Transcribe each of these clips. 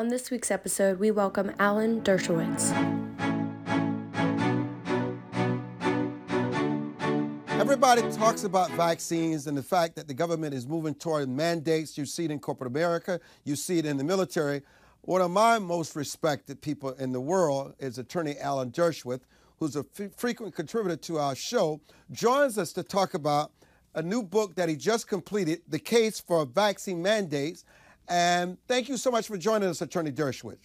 On this week's episode, we welcome Alan Dershowitz. Everybody talks about vaccines and the fact that the government is moving toward mandates. You see it in corporate America, you see it in the military. One of my most respected people in the world is attorney Alan Dershowitz, who's a f- frequent contributor to our show, joins us to talk about a new book that he just completed, The Case for Vaccine Mandates. And thank you so much for joining us, Attorney Dershowitz.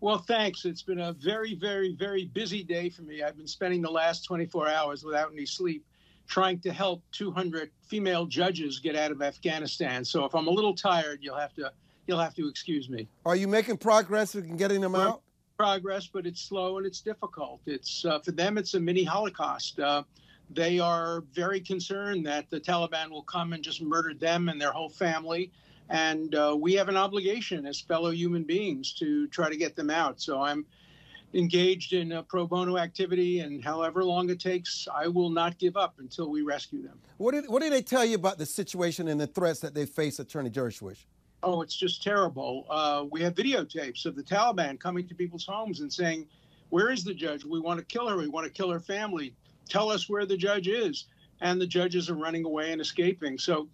Well, thanks. It's been a very, very, very busy day for me. I've been spending the last 24 hours without any sleep trying to help 200 female judges get out of Afghanistan. So if I'm a little tired, you'll have to you'll have to excuse me. Are you making progress in getting them out? Progress, but it's slow and it's difficult. It's uh, for them. It's a mini Holocaust. Uh, they are very concerned that the Taliban will come and just murder them and their whole family. And uh, we have an obligation as fellow human beings to try to get them out. So I'm engaged in a pro bono activity, and however long it takes, I will not give up until we rescue them. What did, what did they tell you about the situation and the threats that they face, Attorney Dershowitz? Oh, it's just terrible. Uh, we have videotapes of the Taliban coming to people's homes and saying, Where is the judge? We want to kill her. We want to kill her family. Tell us where the judge is. And the judges are running away and escaping. So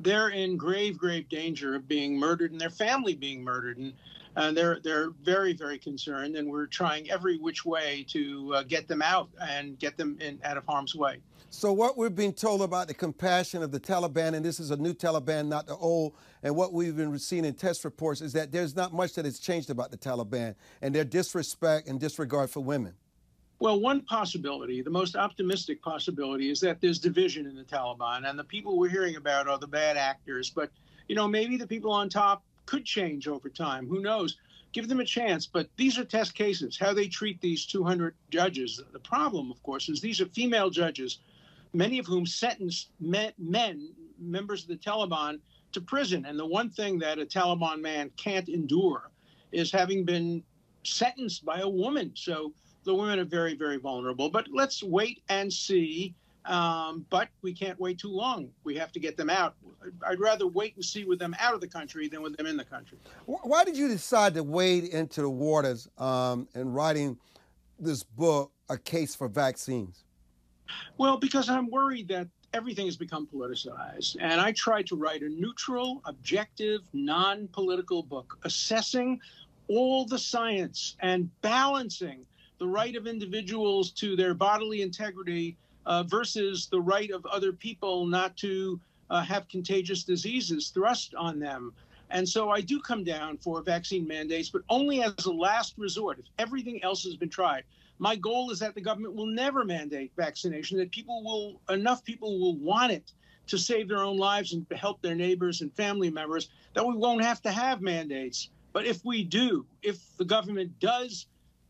they're in grave, grave danger of being murdered and their family being murdered. And and they're they're very very concerned, and we're trying every which way to uh, get them out and get them in out of harm's way. So what we're being told about the compassion of the Taliban, and this is a new Taliban, not the old, and what we've been seeing in test reports is that there's not much that has changed about the Taliban and their disrespect and disregard for women. Well, one possibility, the most optimistic possibility, is that there's division in the Taliban, and the people we're hearing about are the bad actors. But you know, maybe the people on top could change over time. Who knows? Give them a chance. But these are test cases. How they treat these 200 judges. The problem, of course, is these are female judges, many of whom sentenced men, men members of the Taliban, to prison. And the one thing that a Taliban man can't endure is having been sentenced by a woman. So the women are very, very vulnerable. But let's wait and see um, but we can't wait too long. We have to get them out. I'd rather wait and see with them out of the country than with them in the country. Why did you decide to wade into the waters um, in writing this book, A Case for Vaccines? Well, because I'm worried that everything has become politicized. And I tried to write a neutral, objective, non political book assessing all the science and balancing the right of individuals to their bodily integrity uh, versus the right of other people not to uh, have contagious diseases thrust on them. And so I do come down for vaccine mandates, but only as a last resort if everything else has been tried. My goal is that the government will never mandate vaccination, that people will, enough people will want it to save their own lives and help their neighbors and family members, that we won't have to have mandates. But if we do, if the government does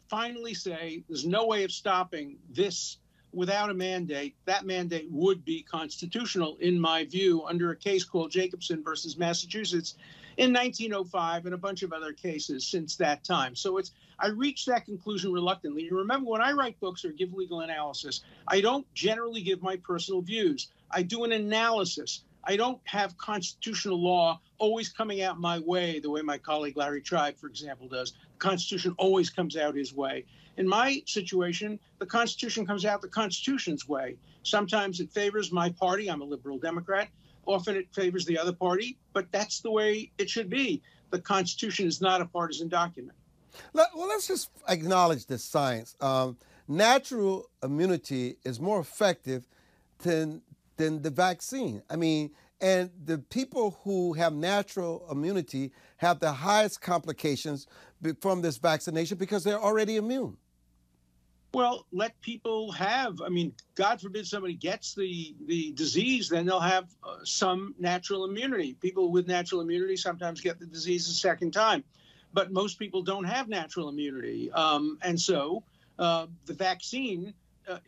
finally say there's no way of stopping this without a mandate, that mandate would be constitutional, in my view, under a case called Jacobson versus Massachusetts in 1905 and a bunch of other cases since that time. So it's I reached that conclusion reluctantly. You remember when I write books or give legal analysis, I don't generally give my personal views. I do an analysis. I don't have constitutional law always coming out my way the way my colleague Larry Tribe, for example, does. The Constitution always comes out his way. In my situation, the Constitution comes out the Constitution's way. Sometimes it favors my party. I'm a liberal Democrat. Often it favors the other party, but that's the way it should be. The Constitution is not a partisan document. Well, let's just acknowledge the science. Um, natural immunity is more effective than than the vaccine. I mean, and the people who have natural immunity have the highest complications from this vaccination because they're already immune. Well, let people have. I mean, God forbid somebody gets the the disease, then they'll have uh, some natural immunity. People with natural immunity sometimes get the disease a second time, but most people don't have natural immunity, um, and so uh, the vaccine uh,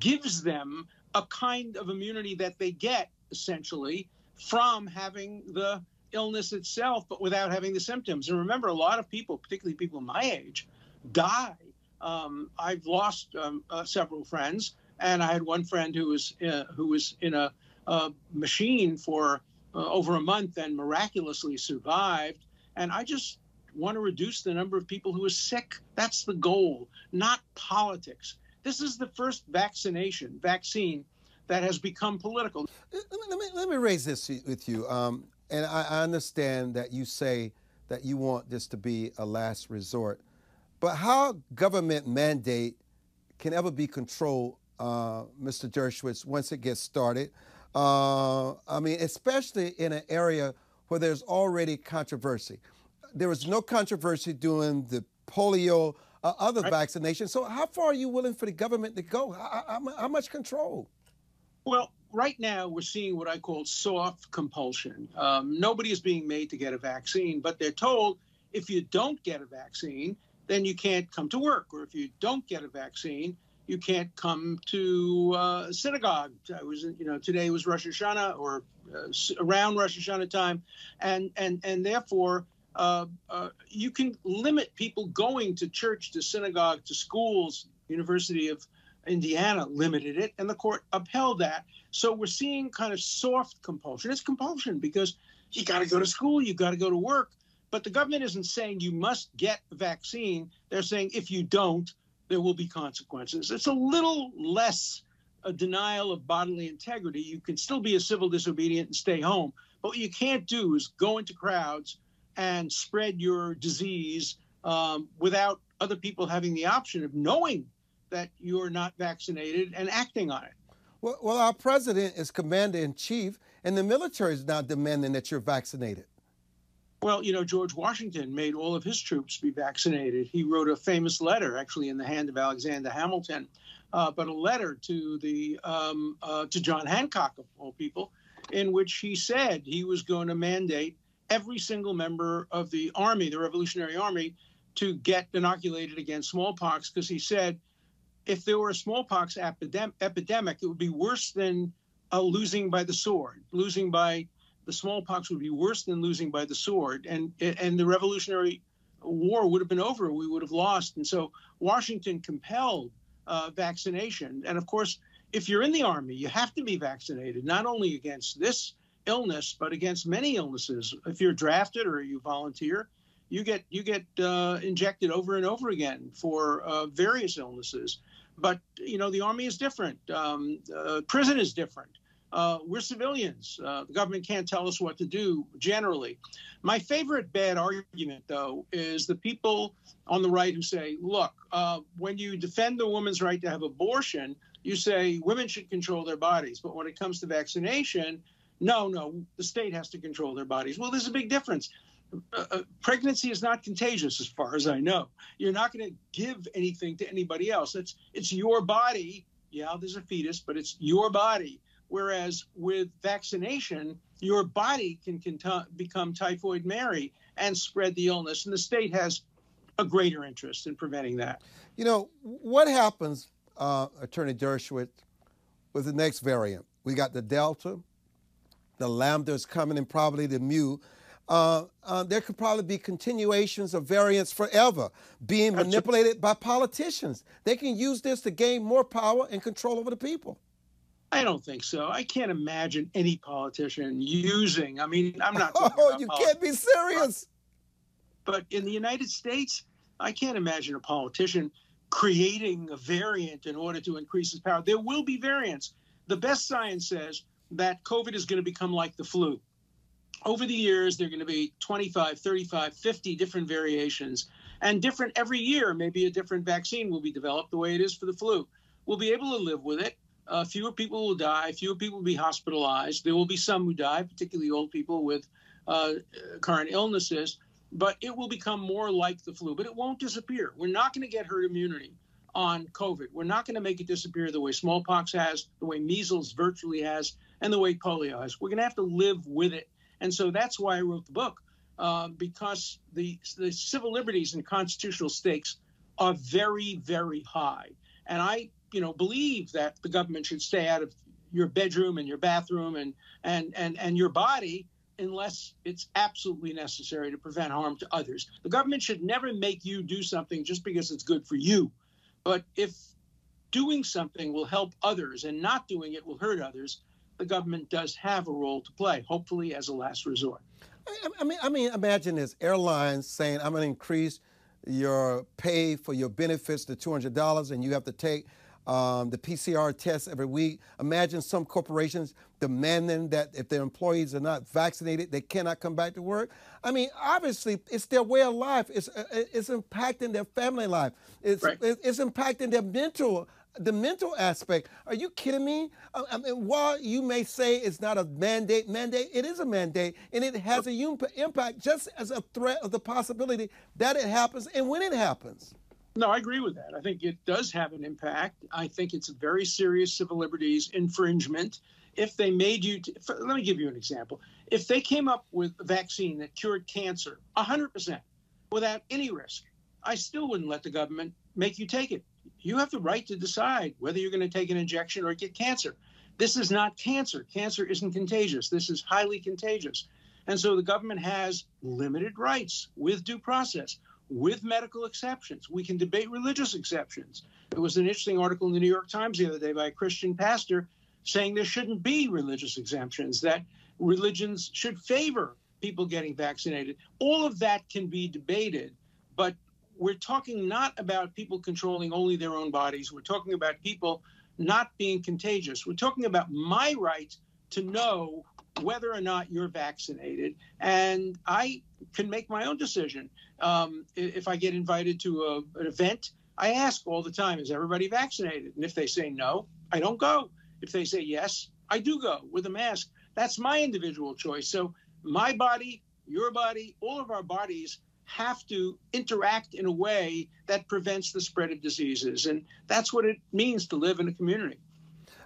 gives them a kind of immunity that they get essentially from having the illness itself, but without having the symptoms. And remember, a lot of people, particularly people my age, die um, I've lost um, uh, several friends, and I had one friend who was uh, who was in a, a machine for uh, over a month and miraculously survived. And I just want to reduce the number of people who are sick. That's the goal, not politics. This is the first vaccination, vaccine that has become political. Let me, let me, let me raise this with you. Um, and I, I understand that you say that you want this to be a last resort. But how government mandate can ever be controlled, uh, Mr. Dershowitz, once it gets started? Uh, I mean, especially in an area where there's already controversy. There was no controversy during the polio, uh, other right. vaccinations. So, how far are you willing for the government to go? How, how, how much control? Well, right now we're seeing what I call soft compulsion. Um, nobody is being made to get a vaccine, but they're told if you don't get a vaccine, then you can't come to work, or if you don't get a vaccine, you can't come to uh, synagogue. I was, you know, today was Rosh Hashanah or uh, around Rosh Hashanah time, and and and therefore uh, uh, you can limit people going to church, to synagogue, to schools. University of Indiana limited it, and the court upheld that. So we're seeing kind of soft compulsion. It's compulsion because you got to go to school, you got to go to work. But the government isn't saying you must get a vaccine. They're saying if you don't, there will be consequences. It's a little less a denial of bodily integrity. You can still be a civil disobedient and stay home. But what you can't do is go into crowds and spread your disease um, without other people having the option of knowing that you're not vaccinated and acting on it. Well, well our president is commander in chief, and the military is now demanding that you're vaccinated. Well, you know, George Washington made all of his troops be vaccinated. He wrote a famous letter, actually in the hand of Alexander Hamilton, uh, but a letter to the um, uh, to John Hancock of all people, in which he said he was going to mandate every single member of the army, the Revolutionary Army, to get inoculated against smallpox because he said if there were a smallpox epidem- epidemic, it would be worse than uh, losing by the sword. Losing by the smallpox would be worse than losing by the sword, and and the Revolutionary War would have been over. We would have lost. And so Washington compelled uh, vaccination. And of course, if you're in the army, you have to be vaccinated not only against this illness but against many illnesses. If you're drafted or you volunteer, you get you get uh, injected over and over again for uh, various illnesses. But you know, the army is different. Um, uh, prison is different. Uh, we're civilians. Uh, the government can't tell us what to do generally. My favorite bad argument, though, is the people on the right who say, look, uh, when you defend the woman's right to have abortion, you say women should control their bodies. But when it comes to vaccination, no, no, the state has to control their bodies. Well, there's a big difference. Uh, uh, pregnancy is not contagious as far as I know. You're not going to give anything to anybody else. It's it's your body. Yeah, there's a fetus, but it's your body. Whereas with vaccination, your body can become typhoid Mary and spread the illness, and the state has a greater interest in preventing that. You know what happens, uh, Attorney Dershowitz, with the next variant? We got the Delta, the Lambda is coming, and probably the Mu uh, uh, there could probably be continuations of variants forever being manipulated by politicians. They can use this to gain more power and control over the people. I don't think so. I can't imagine any politician using. I mean, I'm not. oh, you politics. can't be serious. But in the United States, I can't imagine a politician creating a variant in order to increase his power. There will be variants. The best science says that COVID is going to become like the flu over the years, there are going to be 25, 35, 50 different variations, and different every year. Maybe a different vaccine will be developed the way it is for the flu. We'll be able to live with it. Uh, fewer people will die. Fewer people will be hospitalized. There will be some who die, particularly old people with uh, current illnesses. But it will become more like the flu. But it won't disappear. We're not going to get herd immunity on COVID. We're not going to make it disappear the way smallpox has, the way measles virtually has, and the way polio is. We're going to have to live with it and so that's why I wrote the book, uh, because the, the civil liberties and constitutional stakes are very, very high. And I, you know, believe that the government should stay out of your bedroom and your bathroom and and and and your body unless it's absolutely necessary to prevent harm to others. The government should never make you do something just because it's good for you. But if doing something will help others and not doing it will hurt others, the government does have a role to play, hopefully as a last resort. I, mean, I mean, imagine this: airlines saying, "I'm going to increase your pay for your benefits to $200, and you have to take." Um, the PCR test every week. Imagine some corporations demanding that if their employees are not vaccinated, they cannot come back to work. I mean, obviously, it's their way of life. It's uh, it's impacting their family life. It's right. it's impacting their mental the mental aspect. Are you kidding me? I mean, while you may say it's not a mandate, mandate, it is a mandate, and it has a impact just as a threat of the possibility that it happens and when it happens. No, I agree with that. I think it does have an impact. I think it's a very serious civil liberties infringement. If they made you, t- let me give you an example. If they came up with a vaccine that cured cancer 100% without any risk, I still wouldn't let the government make you take it you have the right to decide whether you're going to take an injection or get cancer. This is not cancer. Cancer isn't contagious. This is highly contagious. And so the government has limited rights with due process, with medical exceptions. We can debate religious exceptions. There was an interesting article in the New York Times the other day by a Christian pastor saying there shouldn't be religious exemptions, that religions should favor people getting vaccinated. All of that can be debated, but we're talking not about people controlling only their own bodies. We're talking about people not being contagious. We're talking about my right to know whether or not you're vaccinated. And I can make my own decision. Um, if I get invited to a, an event, I ask all the time, is everybody vaccinated? And if they say no, I don't go. If they say yes, I do go with a mask. That's my individual choice. So my body, your body, all of our bodies have to interact in a way that prevents the spread of diseases. And that's what it means to live in a community.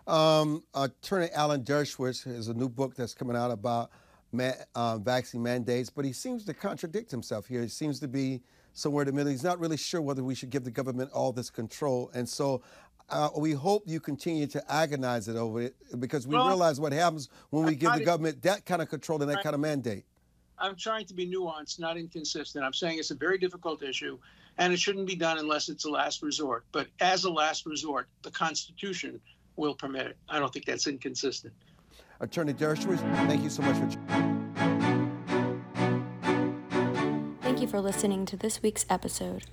Um, Attorney Alan Dershowitz has a new book that's coming out about ma- uh, vaccine mandates, but he seems to contradict himself here. He seems to be somewhere in the middle. He's not really sure whether we should give the government all this control. And so uh, we hope you continue to agonize it over it because we well, realize what happens when we give the government that kind of control and that kind of mandate. I'm trying to be nuanced, not inconsistent. I'm saying it's a very difficult issue, and it shouldn't be done unless it's a last resort. But as a last resort, the Constitution will permit it. I don't think that's inconsistent. Attorney Dershowitz, thank you so much for. Thank you for listening to this week's episode.